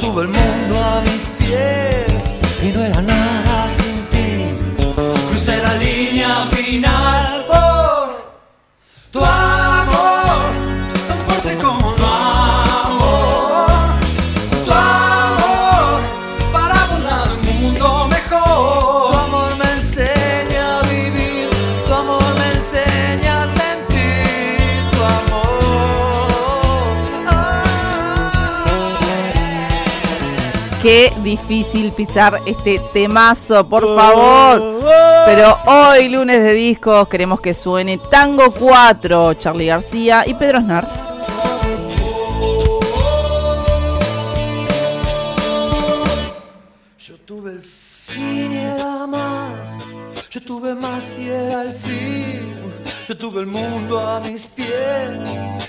Tuve el mundo difícil pisar este temazo, por favor. Pero hoy, lunes de discos, queremos que suene Tango 4, Charlie García y Pedro Aznar. Yo tuve el fin y era más. Yo tuve más y era el fin. Yo tuve el mundo a mis pies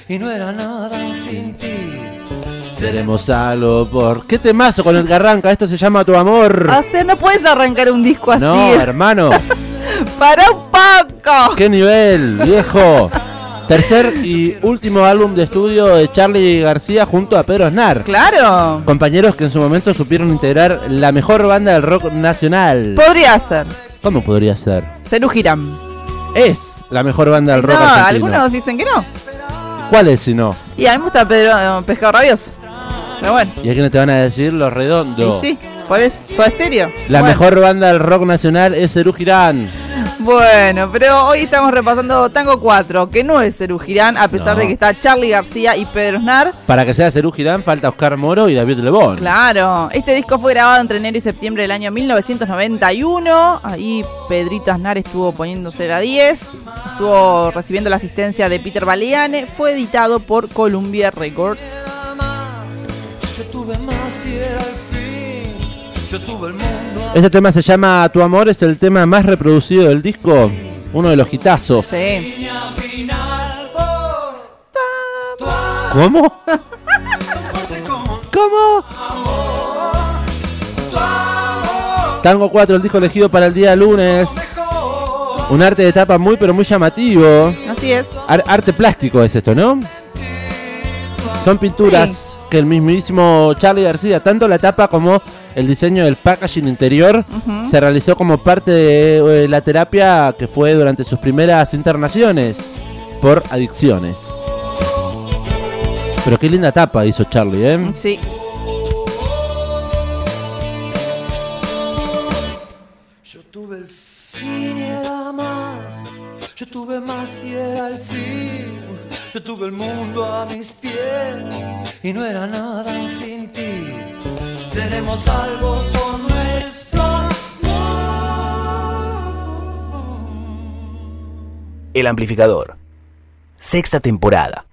y no era nada sin ti. Seremos algo por. ¿Qué temazo con el que arranca? Esto se llama Tu Amor. O sea, no puedes arrancar un disco así. No, hermano. Para un poco. ¿Qué nivel, viejo? Tercer y último álbum de estudio de Charlie García junto a Pedro Aznar. Claro. Compañeros que en su momento supieron integrar la mejor banda del rock nacional. Podría ser. ¿Cómo podría ser? Serú Girán. Es la mejor banda del No, rock argentino. algunos dicen que no. ¿Cuál es si no? Y a mí me gusta Pedro eh, Pescado Rabioso. Pero bueno. ¿Y a quiénes te van a decir? Los redondos. Y sí, ¿cuál es? ¿Soda Estéreo? La Bueno. mejor banda del rock nacional es Girán. Bueno, pero hoy estamos repasando Tango 4, que no es Girán, a pesar No. de que está Charlie García y Pedro Snar. Para que sea Serú Girán falta Oscar Moro y David Lebón. Claro, este disco fue grabado entre enero y septiembre del año 1991. Ahí Pedrito Aznar estuvo poniéndose la 10, estuvo recibiendo la asistencia de Peter Baleane. Fue editado por Columbia Records. Era más. Yo tuve más y era el fin. Yo tuve el mundo a Este tema se llama Tu Amor, es el tema más reproducido del disco. Uno de los hitazos. Sí. ¿Cómo? ¿Cómo? Tango 4, el disco elegido para el día lunes. Un arte de tapa muy pero muy llamativo. Así es. Ar- arte plástico es esto, ¿no? Son pinturas que el mismísimo Charlie García, tanto la tapa como el diseño del packaging interior, se realizó como parte de eh, la terapia que fue durante sus primeras internaciones por adicciones. Pero qué linda tapa hizo Charlie, ¿eh? Sí. Yo tuve el mundo a mis pies y no era nada sin ti. Seremos salvos por nuestro amor. El amplificador. Sexta temporada.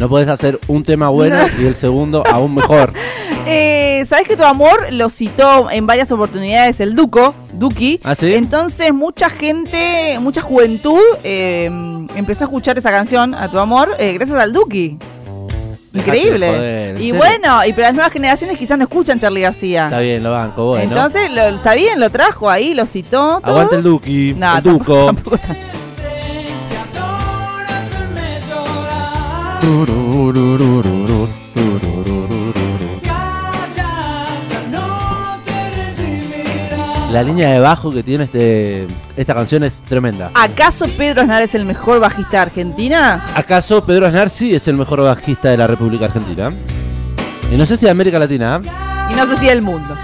No podés hacer un tema bueno y el segundo aún mejor. Eh, ¿Sabes que tu amor lo citó en varias oportunidades el Duco, Duki? ¿Ah, sí? Entonces mucha gente, mucha juventud eh, empezó a escuchar esa canción, a tu amor, eh, gracias al Duki. Increíble. joder, ¿en y bueno, y pero las nuevas generaciones quizás no escuchan Charlie García. Está bien, lo banco, bueno. Entonces, lo- está bien, lo trajo ahí, lo citó. todo. Aguanta el Duki, No, el tampoco- Duco. tampoco tan- La línea de bajo que tiene este esta canción es tremenda. ¿Acaso Pedro Aznar es el mejor bajista de Argentina? ¿Acaso Pedro Aznar sí es el mejor bajista de la República Argentina? Y no sé si de América Latina, Y no sé si del mundo.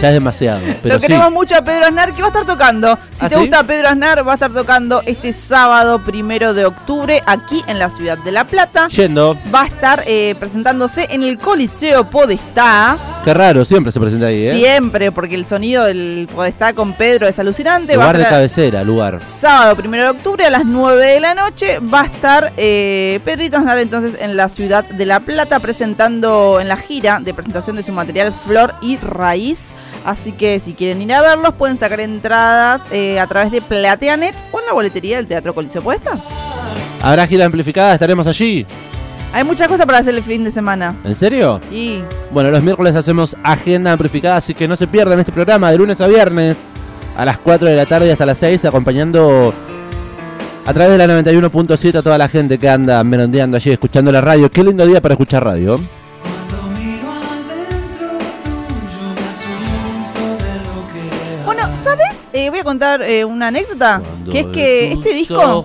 ya es demasiado. Pero Lo sí. queremos mucho a Pedro Aznar, que va a estar tocando. Si ¿Ah, te sí? gusta Pedro Aznar, va a estar tocando este sábado primero de octubre aquí en la ciudad de La Plata. Yendo. Va a estar eh, presentándose en el Coliseo Podestá. Qué raro, siempre se presenta ahí, ¿eh? Siempre, porque el sonido del Podestá con Pedro es alucinante. Va a Lugar de cabecera, lugar. sábado primero de octubre a las 9 de la noche. Va a estar eh, Pedrito Aznar entonces en la ciudad de La Plata presentando en la gira de presentación de su material Flor y Raíz. Así que si quieren ir a verlos, pueden sacar entradas eh, a través de Plateanet o en la boletería del Teatro Coliseo Podestá. Habrá gira amplificada, estaremos allí. Hay muchas cosas para hacer el fin de semana. ¿En serio? Y Bueno, los miércoles hacemos agenda amplificada, así que no se pierdan este programa de lunes a viernes a las 4 de la tarde hasta las 6, acompañando a través de la 91.7 a toda la gente que anda merondeando allí, escuchando la radio. Qué lindo día para escuchar radio. Eh, voy a contar eh, una anécdota. Cuando Que es que este disco...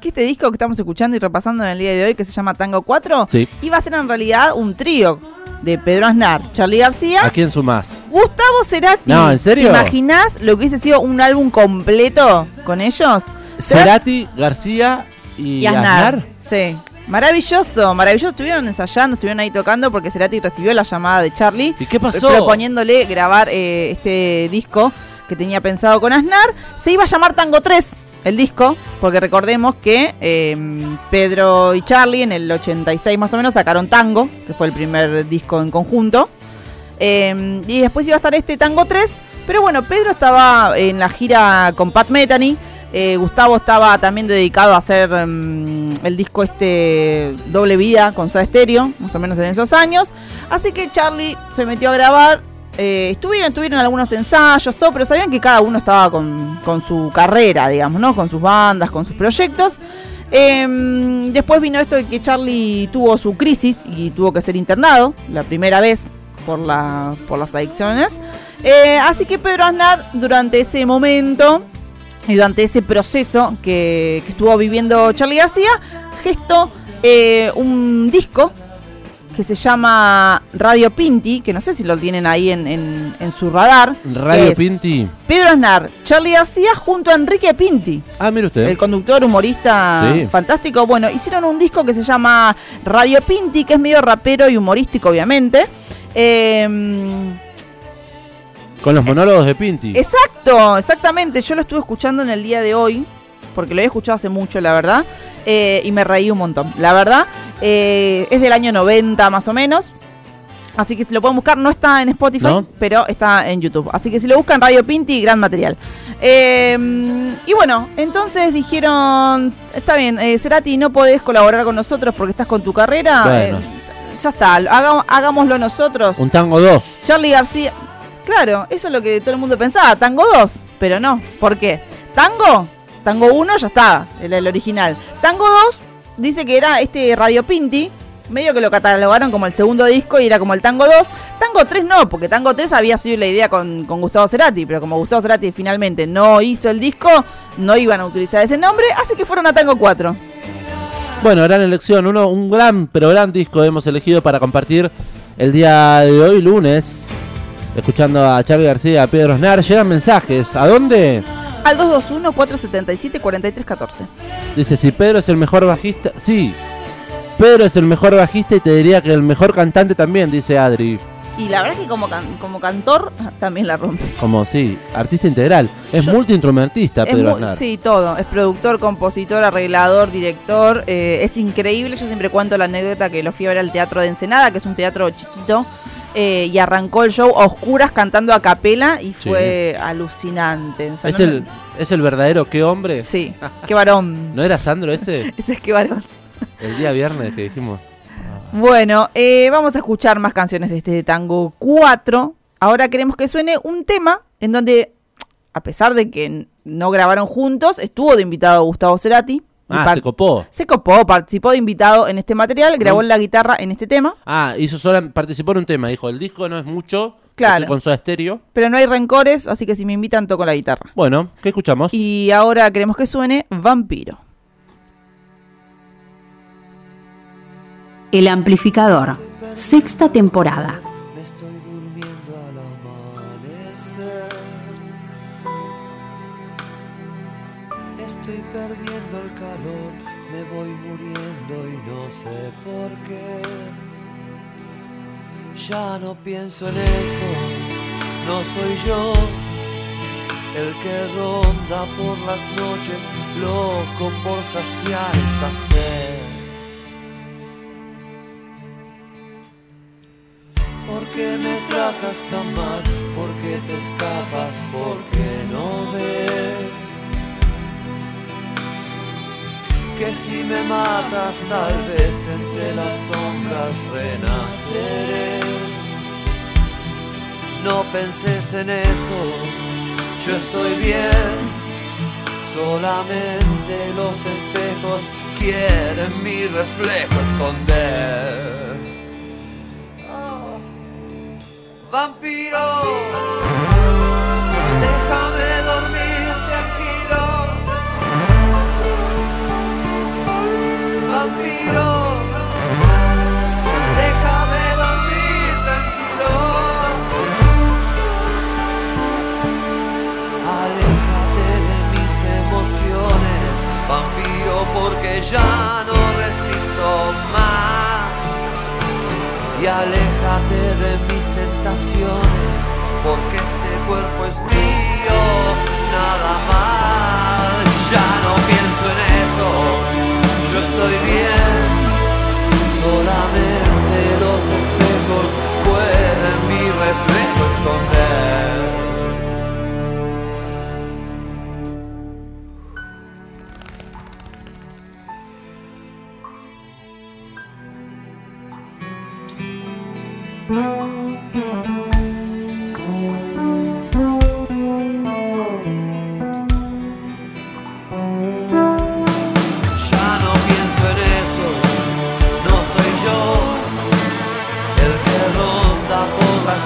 que este disco que estamos escuchando y repasando en el día de hoy, que se llama Tango 4, Sí. iba a ser en realidad un trío de Pedro Aznar, Charlie García, ¿A quién sumás? Gustavo Cerati. No, ¿en serio? ¿Te imaginás lo que hubiese sido un álbum completo con ellos? Cerati, García y, y Aznar. Aznar. Sí. Maravilloso, maravilloso. Estuvieron ensayando, estuvieron ahí tocando porque Cerati recibió la llamada de Charlie ¿Y qué pasó? proponiéndole grabar eh, este disco que tenía pensado con Aznar. Se iba a llamar Tango 3 el disco, porque recordemos que eh, Pedro y Charlie en el 86 más o menos sacaron Tango, que fue el primer disco en conjunto. Eh, y después iba a estar este Tango 3, pero bueno, Pedro estaba en la gira con Pat Metheny. Eh, Gustavo estaba también dedicado a hacer mm, el disco este Doble Vida con Soda Stereo, más o menos en esos años. Así que Charlie se metió a grabar. eh, estuvieron, tuvieron algunos ensayos, todo, pero sabían que cada uno estaba con, con su carrera, digamos, ¿no? Con sus bandas, con sus proyectos. Eh, después vino esto de que Charlie tuvo su crisis y tuvo que ser internado, la primera vez por, la, por las adicciones. Eh, así que Pedro Aznar, durante ese momento y durante ese proceso que, que estuvo viviendo Charlie García, gestó eh, un disco que se llama Radio Pinti, que no sé si lo tienen ahí en, en- en su radar. Radio Pinti. Pedro Aznar, Charlie García junto a Enrique Pinti. Ah, mire usted. El conductor humorista Sí. fantástico. Bueno, hicieron un disco que se llama Radio Pinti, que es medio rapero y humorístico, obviamente. Eh, Con los monólogos de Pinti. exacto, exactamente. Yo lo estuve escuchando en el día de hoy, porque lo había escuchado hace mucho, la verdad. eh, y me reí un montón. La verdad, eh, es del año 90 más o menos. Así que si lo pueden buscar, no está en Spotify, ¿No? pero está en YouTube. Así que si lo buscan, Radio Pinti, gran material. Eh, y bueno, entonces dijeron, está bien, eh, Cerati, no podés colaborar con nosotros porque estás con tu carrera. Bueno. Ya está, hagámoslo nosotros. Un tango 2. Charlie García. Claro, eso es lo que todo el mundo pensaba. Tango 2, pero no. ¿Por qué? Tango, Tango 1 ya estaba, el, original. Tango 2 dice que era este Radio Pinti, medio que lo catalogaron como el segundo disco y era como el Tango 2. Tango 3 no, porque Tango 3 había sido la idea con, con Gustavo Cerati, pero como Gustavo Cerati finalmente no hizo el disco, no iban a utilizar ese nombre, así que fueron a Tango 4. Bueno, gran elección. Uno, un gran, pero gran disco hemos elegido para compartir el día de hoy, lunes. Escuchando a Charlie García y a Pedro Aznar. Llegan mensajes. ¿A dónde? Al 221-477-4314. Dice, si Pedro es el mejor bajista... Sí. Pedro es el mejor bajista y te diría que el mejor cantante también, dice Adri. Y la verdad es que como, can- como cantor también la rompe. Como, sí, artista integral. Es multiinstrumentista Pedro mu- Aznar. sí, todo. Es productor, compositor, arreglador, director. eh, es increíble. Yo siempre cuento la anécdota que lo fui a ver al Teatro de Ensenada, que es un teatro chiquito. Eh, y arrancó el show a oscuras cantando a capela y Sí. fue alucinante. O sea, Es no- el, es el verdadero qué hombre. Sí, qué varón. ¿No era Sandro ese? Ese es qué varón. El día viernes que dijimos. Bueno, eh, vamos a escuchar más canciones de este tango 4. Ahora queremos que suene un tema en donde, a pesar de que no grabaron juntos, estuvo de invitado Gustavo Cerati. Ah, se copó. Se copó, participó de invitado en este material, grabó No. la guitarra en este tema, Ah, hizo sola, participó en un tema. Dijo, el disco no es mucho. Claro. Con Soda Stereo. pero no hay rencores, así que si me invitan toco la guitarra. Bueno, ¿qué escuchamos? Y ahora queremos que suene Vampiro. El amplificador. Sexta temporada. Ya no pienso en eso, no soy yo el que ronda por las noches, loco por saciar esa sed. ¿Por qué me tratas tan mal? ¿Por qué te escapas? ¿Por qué no ves? Que si me matas tal vez entre las sombras renaceré. No penses en eso, yo estoy bien. Solamente los espejos quieren mi reflejo esconder. Vampiro, ya no resisto más y aléjate de mis tentaciones, porque este cuerpo es mío, nada más. Ya no pienso en eso, yo estoy bien, solamente los espejos pueden mi reflejo esconder.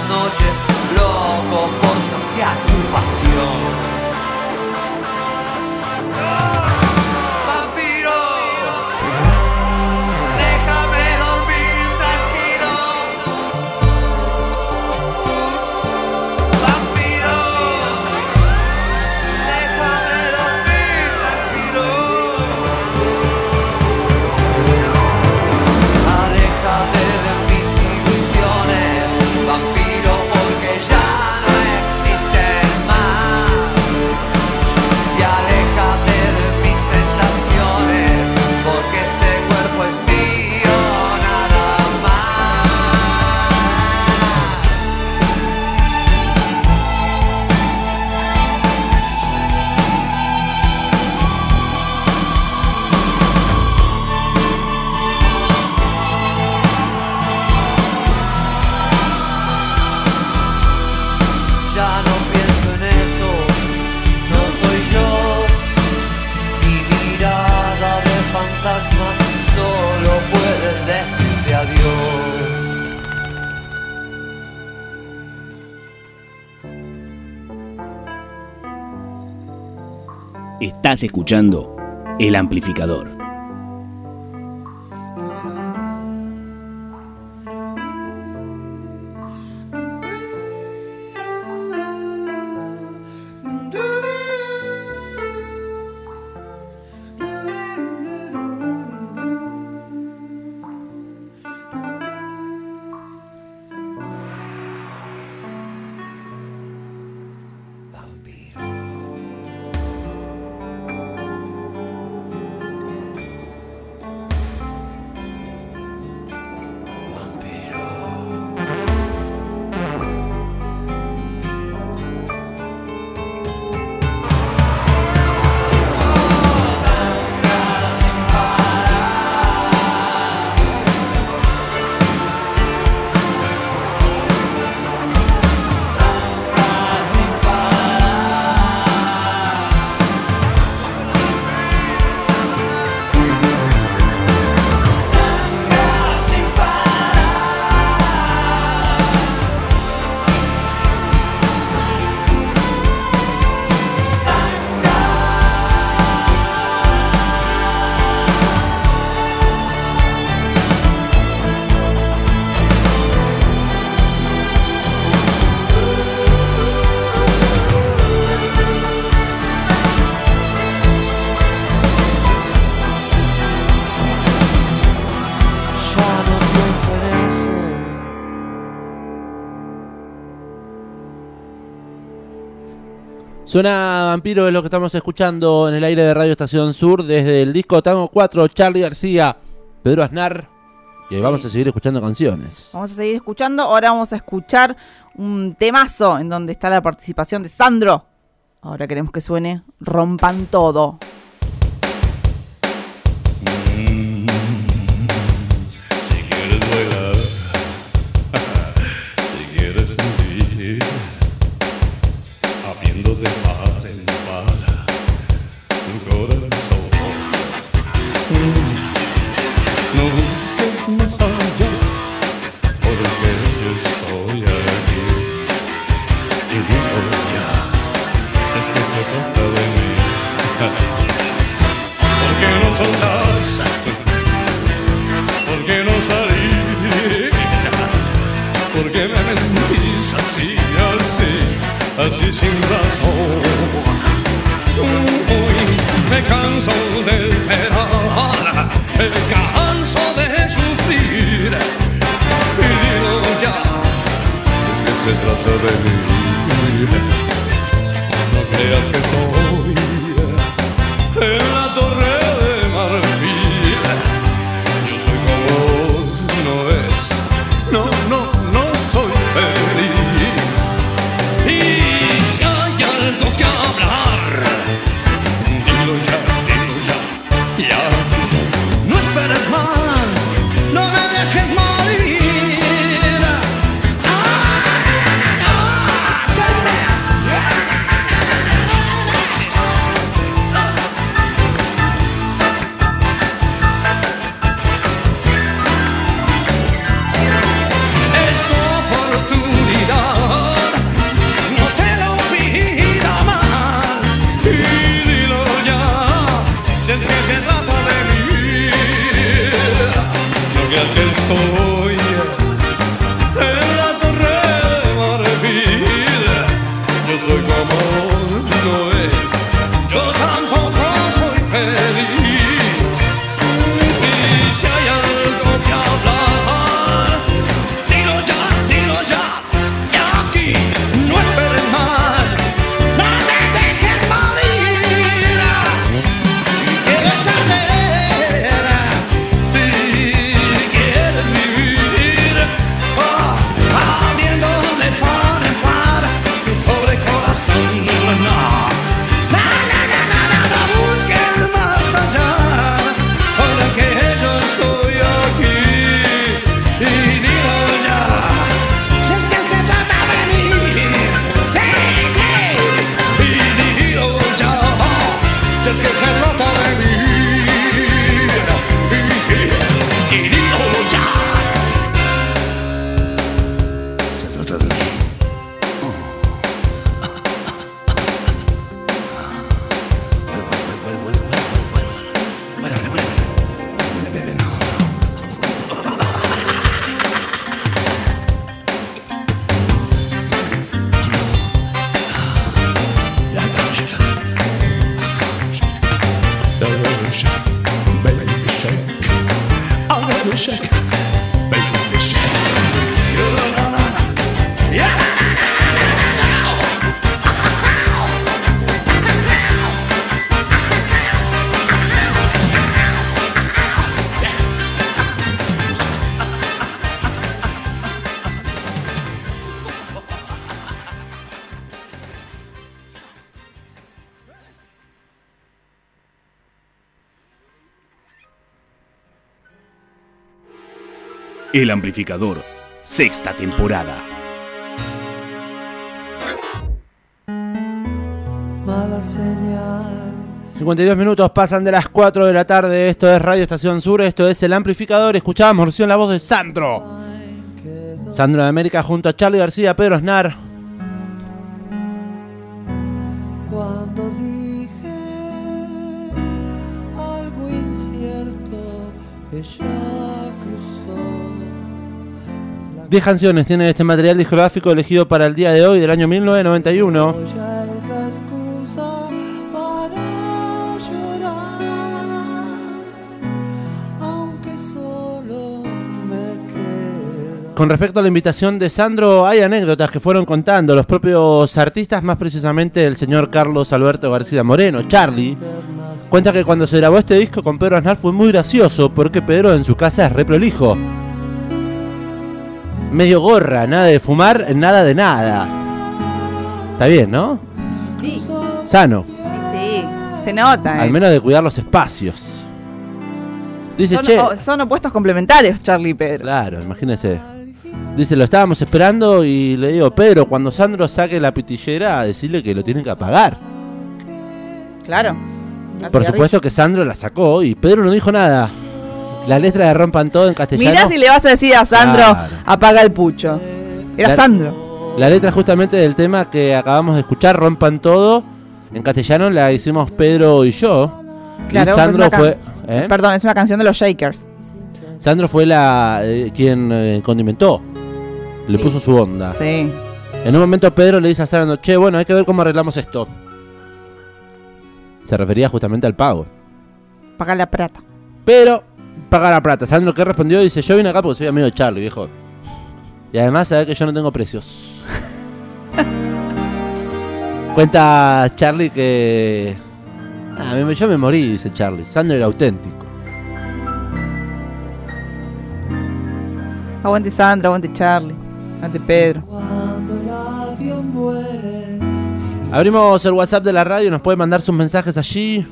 Noches, loco por saciar tu pasión. Estás escuchando El Amplificador. Suena Vampiro, es lo que estamos escuchando en el aire de Radio Estación Sur desde el disco Tango 4, Charlie García, Pedro Aznar. Y vamos a seguir escuchando canciones. Vamos a seguir escuchando. Ahora vamos a escuchar un temazo en donde está la participación de Sandro. Ahora queremos que suene Rompan Todo. Que El amplificador, sexta temporada. Mala señal. 52 minutos pasan de las 4 de la tarde. Esto es Radio Estación Sur. Esto es el amplificador. Escuchábamos recién la voz de Sandro. Sandro de América junto a Charlie García, Pedro Snar. 10 canciones tiene este material discográfico elegido para el día de hoy del año 1991. Ya es la excusa para llorar, aunque solo me queda con respecto a la invitación de Sandro, hay anécdotas que fueron contando los propios artistas, más precisamente el señor Carlos Alberto García Moreno, Charlie. Cuenta que cuando se grabó este disco con Pedro Aznar fue muy gracioso porque Pedro en su casa es re prolijo. Medio gorra, nada de fumar, nada de nada. Está bien, ¿no? Sí, Sano, sí, se nota. al eh. menos de cuidar los espacios. Dice, Son, che, son opuestos complementarios, Charlie y Pedro. Claro, imagínese. Dice, lo estábamos esperando y le digo, Pedro, cuando Sandro saque la pitillera, decirle que lo tienen que apagar. Claro. La Por supuesto que Sandro la sacó y Pedro no dijo nada. La letra de Rompan Todo en castellano. Mirá si le vas a decir a Sandro, Claro. apaga el pucho. Era La- Sandro. La letra justamente del tema que acabamos de escuchar, Rompan Todo, en castellano la hicimos Pedro y yo. Claro, y Sandro fue... ¿eh? Perdón, es una canción de los Shakers. Sandro fue la eh, quien eh, condimentó. Le Sí. puso su onda. Sí. En un momento Pedro le dice a Sandro, che, bueno, hay que ver cómo arreglamos esto. Se refería justamente al pago. Paga la plata. Pero, paga la plata. Sandro que respondió dice, yo vine acá porque soy amigo de Charlie, viejo. Y además sabe que yo no tengo precios. Cuenta Charlie que... Ah, me- yo me morí, dice Charlie. Sandro era auténtico. Aguante Sandro, aguante Charlie. Aguante Pedro. Abrimos el WhatsApp de la radio, nos pueden mandar sus mensajes allí.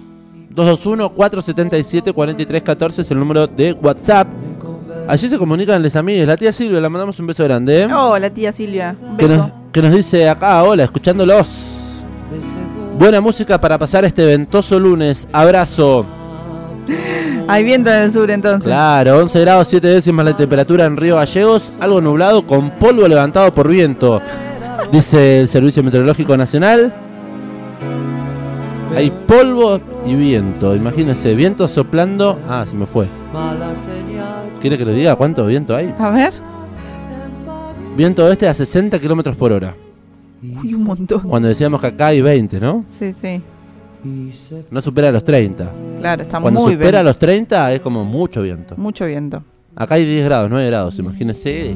221-477-4314 es el número de WhatsApp. Allí se comunican les amigues. La tía Silvia, la mandamos un beso grande. ¿eh? Hola, tía Silvia. Un que, nos, que nos dice acá, hola, escuchándolos. Buena música para pasar este ventoso lunes. Abrazo. Hay viento en el sur entonces. Claro, 11 grados 7 décimas la temperatura en Río Gallegos. Algo nublado con polvo levantado por viento. Dice el Servicio Meteorológico Nacional. Hay polvo y viento. Imagínense, viento soplando. Ah, se me fue. ¿Quiere que le diga cuánto viento hay? A ver. Viento oeste a 60 kilómetros por hora. Uy, un montón. Cuando decíamos que acá hay 20, ¿no? Sí, sí. No supera los 30. Claro, está Cuando muy supera bien. los 30 es como mucho viento. Mucho viento. Acá hay 10 grados, 9 grados, imagínense.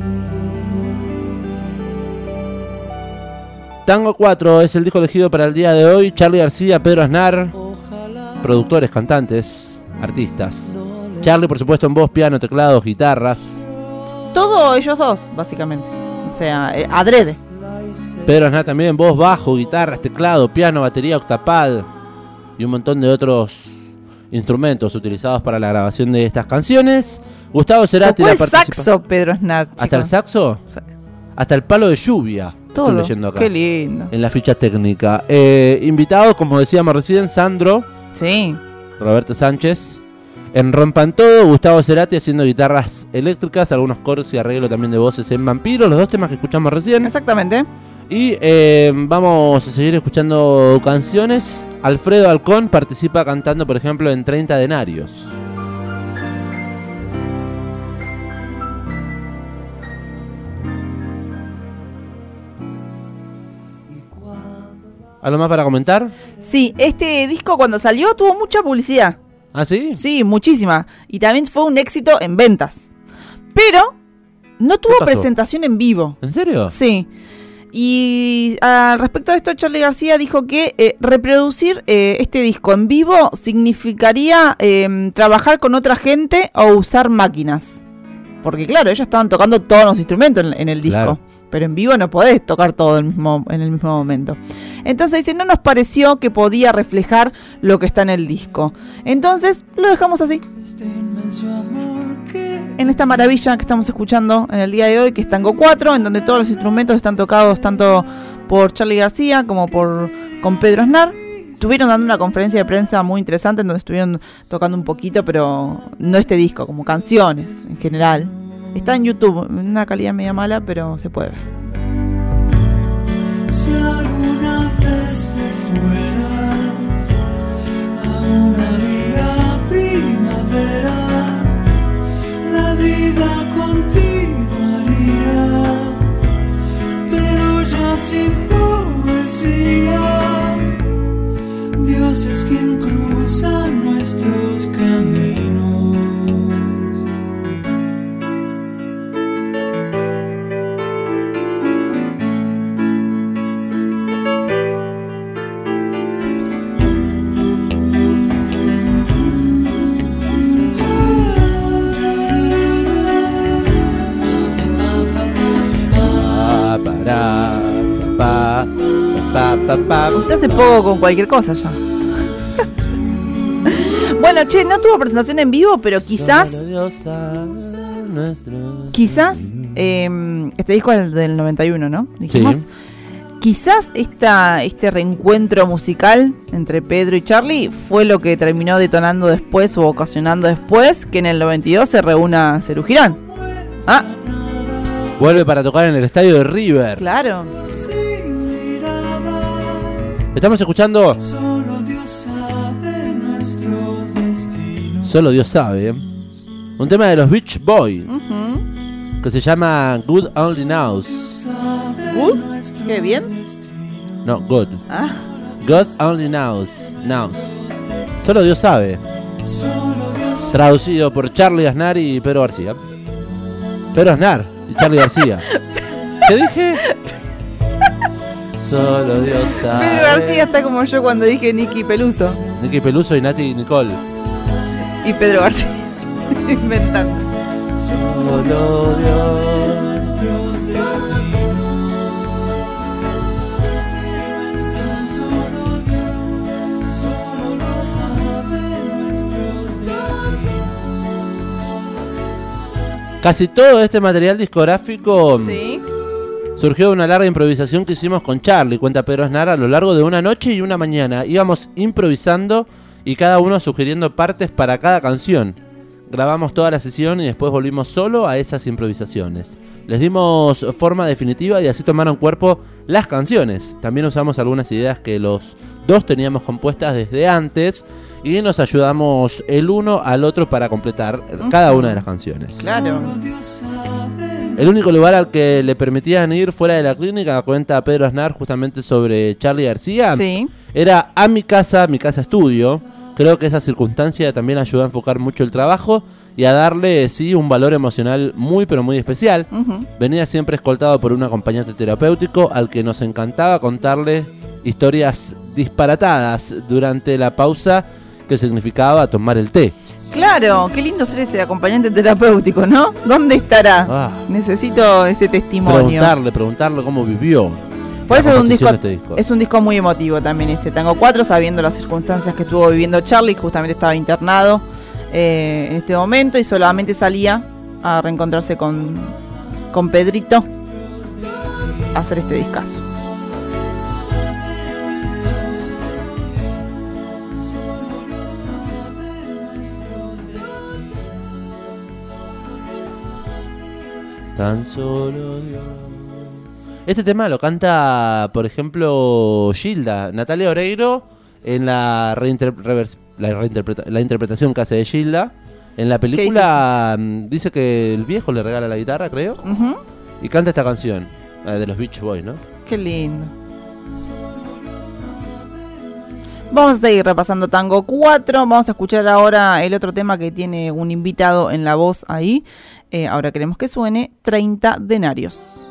Tango 4 es el disco elegido para el día de hoy. Charlie García, Pedro Aznar, productores, cantantes, artistas. Charlie, por supuesto, en voz, piano, teclados, guitarras. Todo ellos dos, básicamente. O sea, eh, adrede. Pedro Aznar también en voz, bajo, guitarras, teclado, piano, batería, octapad y un montón de otros instrumentos utilizados para la grabación de estas canciones. Gustavo Cerati, la el saxo, Pedro Snart. ¿Hasta el saxo? Sí. Hasta el palo de lluvia. Todo. Estoy leyendo acá. Qué lindo. En la ficha técnica. Eh, invitado, como decíamos recién, Sandro, Sí. Roberto Sánchez. En Rompan Todo, Gustavo Cerati haciendo guitarras eléctricas, algunos coros y arreglo también de voces en Vampiro, los dos temas que escuchamos recién. Exactamente. Y eh, vamos a seguir escuchando canciones. Alfredo Alcón participa cantando, por ejemplo, en 30 denarios. ¿Algo más para comentar? Sí, este disco cuando salió tuvo mucha publicidad. ¿Ah, sí? Sí, muchísima. Y también fue un éxito en ventas. Pero no tuvo presentación en vivo. ¿En serio? Sí. Y al respecto de esto, Charlie García dijo que eh, reproducir eh, este disco en vivo significaría eh, trabajar con otra gente o usar máquinas. Porque claro, ellos estaban tocando todos los instrumentos en, en el disco. Claro. Pero en vivo no podés tocar todo el mismo, en el mismo momento. Entonces dice, no nos pareció que podía reflejar lo que está en el disco. Entonces lo dejamos así. En esta maravilla que estamos escuchando en el día de hoy, que es Tango 4, en donde todos los instrumentos están tocados tanto por Charlie García como por con Pedro Aznar. Estuvieron dando una conferencia de prensa muy interesante en donde estuvieron tocando un poquito, pero no este disco, como canciones en general. Está en YouTube, en una calidad media mala, pero se puede ver. Si alguna vez te fueras a una vida primavera, la vida continuaría, pero ya sin poesía. Dios es quien cruza nuestros caminos. Pa, pa. Usted hace poco con cualquier cosa ya. bueno, che, no tuvo presentación en vivo, pero quizás, quizás, eh, este disco es del 91, ¿no? Dijimos. Quizás esta, este reencuentro musical entre Pedro y Charlie fue lo que terminó detonando después o ocasionando después que en el 92 se reúna Cerú Girán. Ah, Vuelve para tocar en el estadio de River. claro. Estamos escuchando Solo Dios sabe nuestros destinos. Solo Dios sabe. Un tema de los Beach Boys que se llama Good Only Knows. Qué bien. No, Good. Ah, God Only Knows. Knows. Solo Dios sabe. Traducido por Charlie Aznar y Pedro García. Pedro Aznar y Charlie García. ¿Qué dije? Solo Dios sabe. Pedro García está como yo cuando dije Nicky Peluso. Nicky Peluso y Nati Nicole. Y Pedro García. Inventando. Solo Dios. Casi todo este material discográfico Sí. surgió de una larga improvisación que hicimos con Charlie, cuenta Pedro Aznar, a lo largo de una noche y una mañana. Íbamos improvisando y cada uno sugiriendo partes para cada canción. Grabamos toda la sesión y después volvimos solo a esas improvisaciones. Les dimos forma definitiva y así tomaron cuerpo las canciones. También usamos algunas ideas que los dos teníamos compuestas desde antes y nos ayudamos el uno al otro para completar cada una de las canciones. Claro. El único lugar al que le permitían ir fuera de la clínica, cuenta Pedro Aznar justamente sobre Charlie García, Sí. era a mi casa, mi casa estudio. Creo que esa circunstancia también ayudó a enfocar mucho el trabajo y a darle, sí, un valor emocional muy, pero muy especial. Venía siempre escoltado por un acompañante terapéutico al que nos encantaba contarle historias disparatadas durante la pausa que significaba tomar el té. Claro, qué lindo ser ese acompañante terapéutico, ¿no? ¿Dónde estará? Ah. Necesito ese testimonio. Preguntarle, preguntarle cómo vivió. Por eso es un, disco, este disco. es un disco muy emotivo también este Tango 4, sabiendo las circunstancias que estuvo viviendo Charlie, justamente estaba internado eh, en este momento y solamente salía a reencontrarse con, con Pedrito a hacer este discazo. Tan solo Dios. Este tema lo canta, por ejemplo, Gilda, Natalia Oreiro, en la, reinter- la, reinterpreta- la interpretación que hace de Gilda. En la película mm, dice que el viejo le regala la guitarra, creo, y canta esta canción, de los Beach Boys, ¿no? Qué lindo. Vamos a seguir repasando Tango 4. Vamos a escuchar ahora el otro tema que tiene un invitado en la voz ahí. Eh, ahora queremos que suene 30 denarios.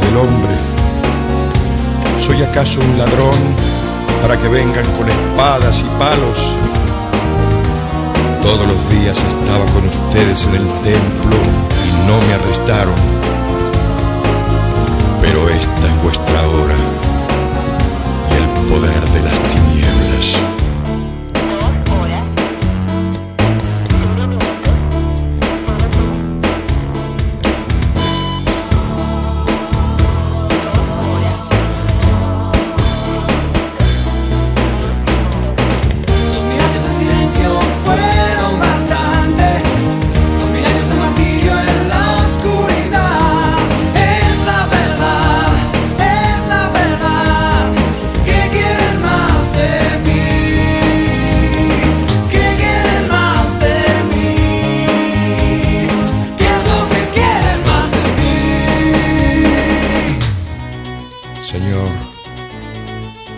Del Hombre? ¿Soy acaso un ladrón para que vengan con espadas y palos? Todos los días estaba con ustedes en el templo y no me arrestaron. Pero esta es vuestra hora y el poder de las tinieblas. Señor,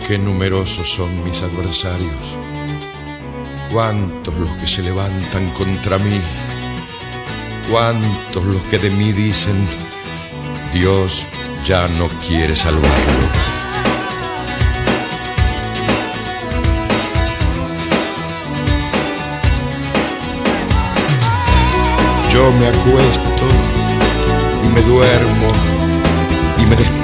qué numerosos son mis adversarios. Cuántos los que se levantan contra mí. Cuántos los que de mí dicen, Dios ya no quiere salvarlo. Yo me acuesto y me duermo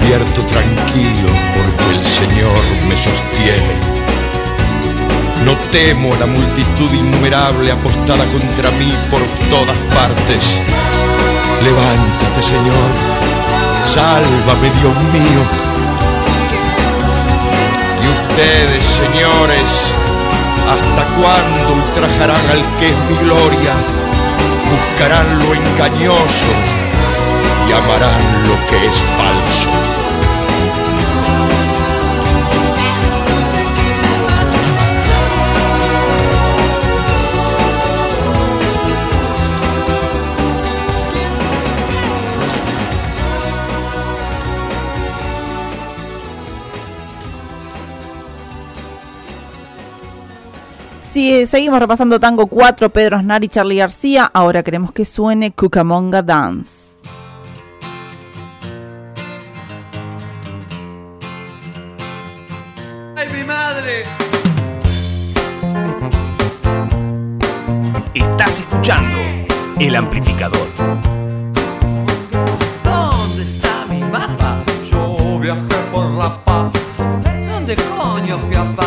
despierto tranquilo porque el Señor me sostiene. No temo la multitud innumerable apostada contra mí por todas partes. Levántate, Señor, sálvame, Dios mío. Y ustedes, señores, ¿hasta cuándo ultrajarán al que es mi gloria? Buscarán lo engañoso y amarán lo que es falso. Sí, seguimos repasando Tango 4, Pedro Aznar y Charlie García. Ahora queremos que suene Cucamonga Dance. Escuchando El Amplificador. ¿Dónde está mi mapa? Yo viajé por la paz. ¿Dónde coño fui a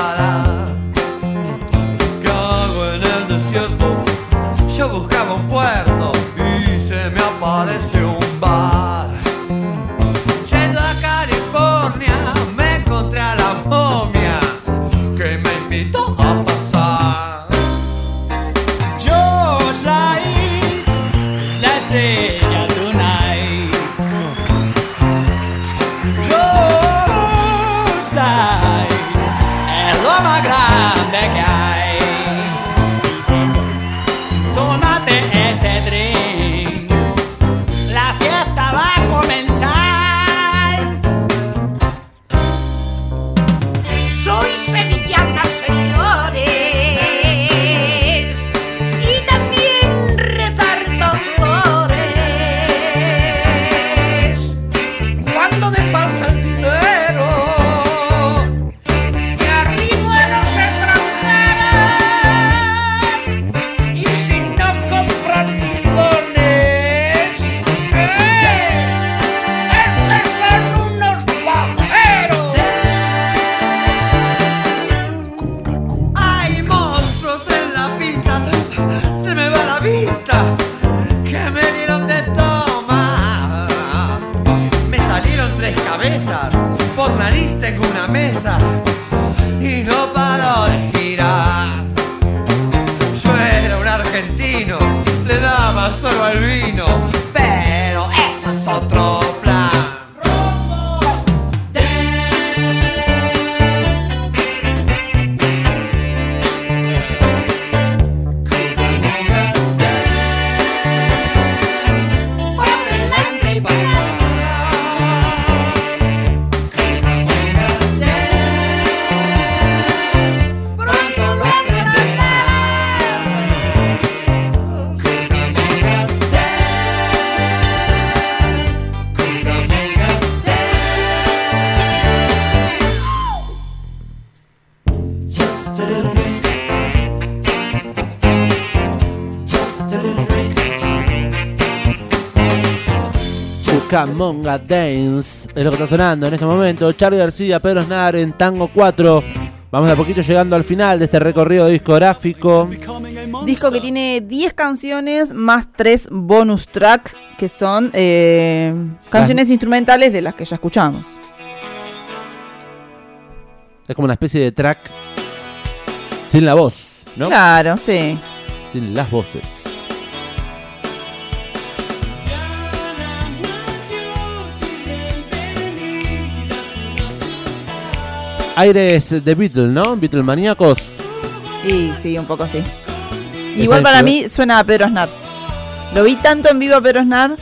Camonga Dance es lo que está sonando en este momento. Charlie García, Pedro Snar en Tango 4. Vamos de a poquito llegando al final de este recorrido discográfico. Disco que tiene 10 canciones más 3 bonus tracks que son eh, canciones instrumentales de las que ya escuchamos. Es como una especie de track sin la voz, ¿no? Claro, sí. Sin las voces. Aires de Beatle, ¿no? Beatle maníacos. Y sí, un poco así. Igual para mí suena a Pedro Aznar. Lo vi tanto en vivo a Pedro Aznar.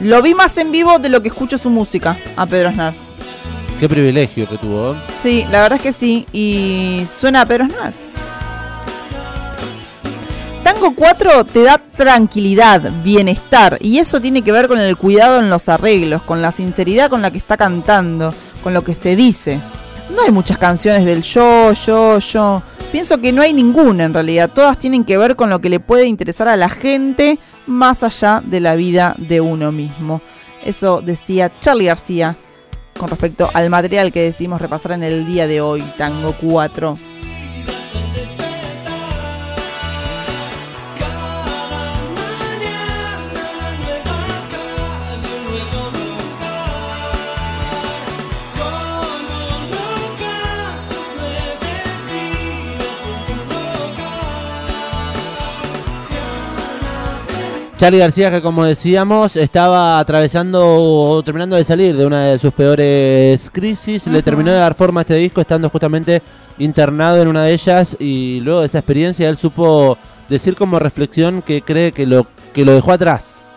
Lo vi más en vivo de lo que escucho su música a Pedro Aznar. Qué privilegio que tuvo. Sí, la verdad es que sí. Y suena a Pedro Aznar. Tango 4 te da tranquilidad, bienestar. Y eso tiene que ver con el cuidado en los arreglos, con la sinceridad con la que está cantando, con lo que se dice. No hay muchas canciones del yo, yo, yo. Pienso que no hay ninguna en realidad. Todas tienen que ver con lo que le puede interesar a la gente más allá de la vida de uno mismo. Eso decía Charlie García con respecto al material que decidimos repasar en el día de hoy, Tango 4. Charlie García, que como decíamos, estaba atravesando o terminando de salir de una de sus peores crisis. Le terminó de dar forma a este disco estando justamente internado en una de ellas y luego de esa experiencia él supo decir como reflexión que cree que lo, que lo dejó atrás.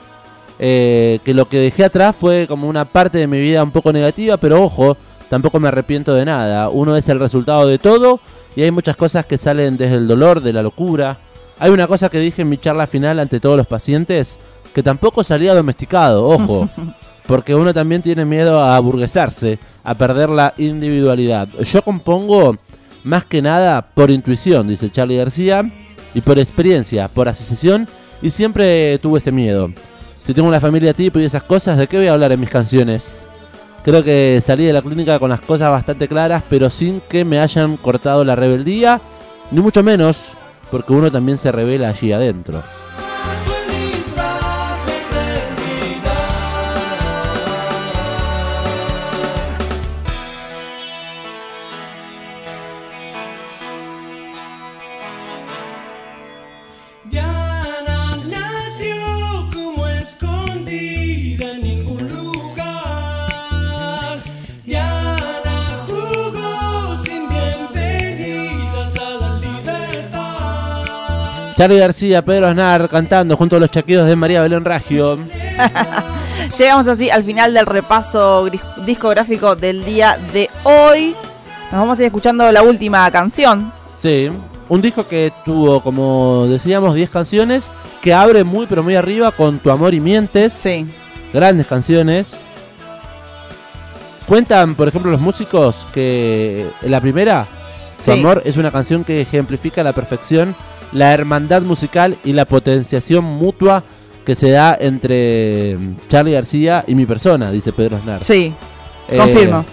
Eh, que lo que dejé atrás fue como una parte de mi vida un poco negativa, pero ojo, tampoco me arrepiento de nada. Uno es el resultado de todo y hay muchas cosas que salen desde el dolor, de la locura. Hay una cosa que dije en mi charla final ante todos los pacientes, que tampoco salía domesticado, ojo, porque uno también tiene miedo a aburguesarse, a perder la individualidad. Yo compongo más que nada por intuición, dice Charlie García, y por experiencia, por asociación, y siempre tuve ese miedo. Si tengo una familia tipo y esas cosas, ¿de qué voy a hablar en mis canciones? Creo que salí de la clínica con las cosas bastante claras, pero sin que me hayan cortado la rebeldía, ni mucho menos, porque uno también se revela allí adentro. Charlie García, Pedro Aznar cantando junto a los chaquidos de María Belén Raggio. Llegamos así al final del repaso discográfico del día de hoy. Nos vamos a ir escuchando la última canción. Sí, un disco que tuvo, como decíamos, 10 canciones, que abre muy pero muy arriba con Tu Amor y Mientes. Sí. Grandes canciones. Cuentan, por ejemplo, los músicos que en la primera, Sí. Amor, es una canción que ejemplifica a la perfección la hermandad musical y la potenciación mutua que se da entre Charlie García y mi persona, dice Pedro Aznar. Sí, Eh, confirmo.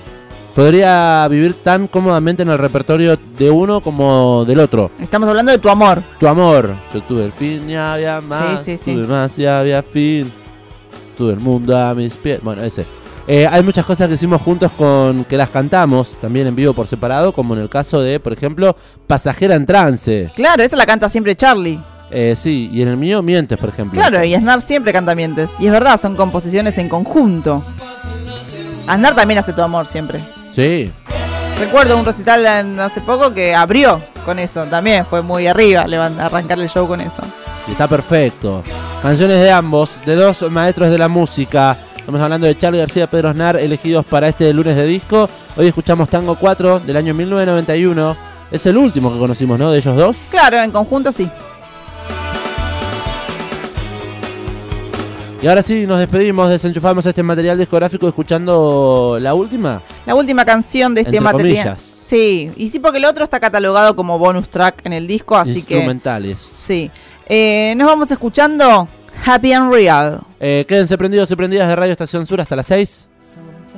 Podría vivir tan cómodamente en el repertorio de uno como del otro. Estamos hablando de tu amor. Tu amor, yo tuve el fin y había más, Sí, sí, sí. tuve más y había fin, tuve el mundo a mis pies. Bueno, ese. Eh, hay muchas cosas que hicimos juntos con que las cantamos también en vivo por separado, como en el caso de, por ejemplo, Pasajera en Trance. Claro, esa la canta siempre Charlie. Eh, sí, y en el mío Mientes, por ejemplo. Claro, y Aznar siempre canta mientes. Y es verdad, son composiciones en conjunto. Aznar también hace tu amor siempre. Sí, Recuerdo un recital hace poco que abrió con eso. También fue muy arriba arrancar el show con eso. y está perfecto. Canciones de ambos, de dos maestros de la música. Estamos hablando de Charlie García y Pedro Aznar, elegidos para este lunes de disco. Hoy escuchamos Tango 4 del año 1991. Es el último que conocimos, ¿no? De ellos dos. Claro, en conjunto sí. Y ahora sí, nos despedimos, desenchufamos este material discográfico escuchando la última. La última canción de este material. Sí, y sí porque el otro está catalogado como bonus track en el disco, así que instrumentales. sí. Eh, nos vamos escuchando Happy and Real. Eh, quédense prendidos y prendidas de Radio Estación Sur hasta las 6.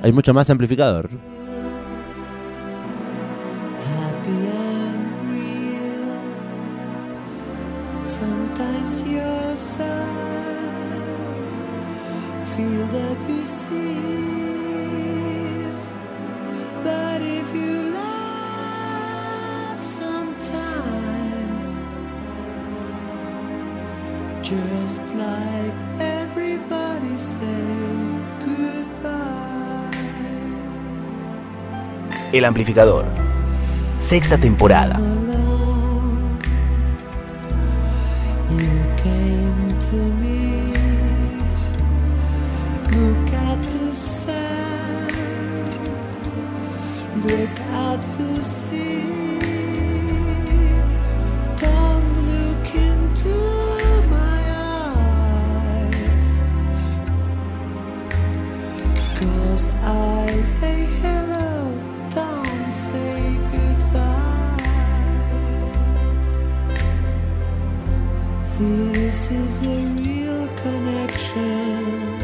Hay mucho más amplificador. happy and real. El amplificador. Sexta temporada. This is the real connection.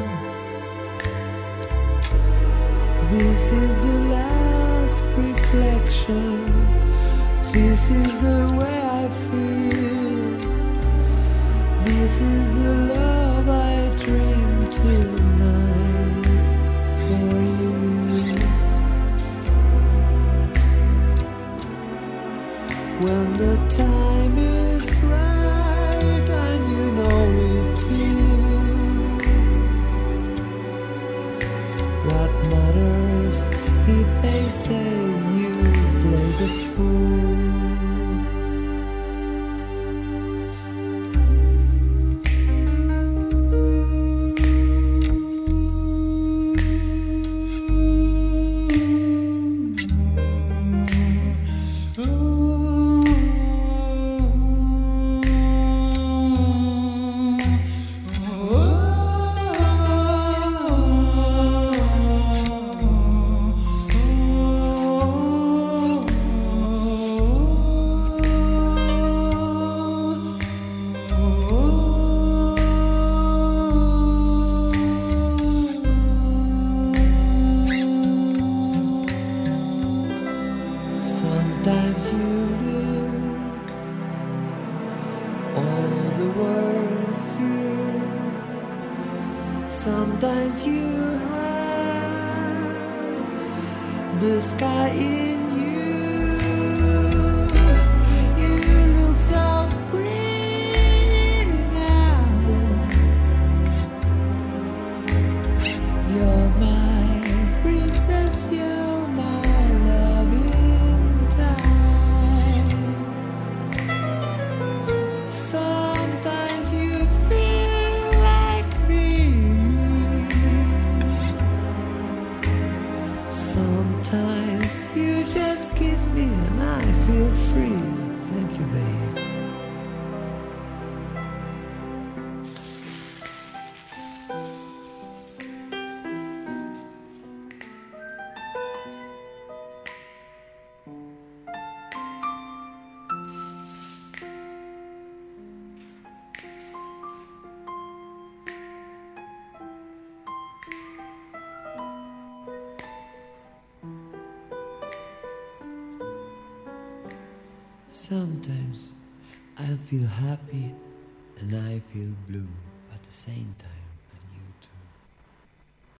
This is the last reflection. This is the way I feel. This is the love Sometimes you look all the world through. Sometimes you have the sky blue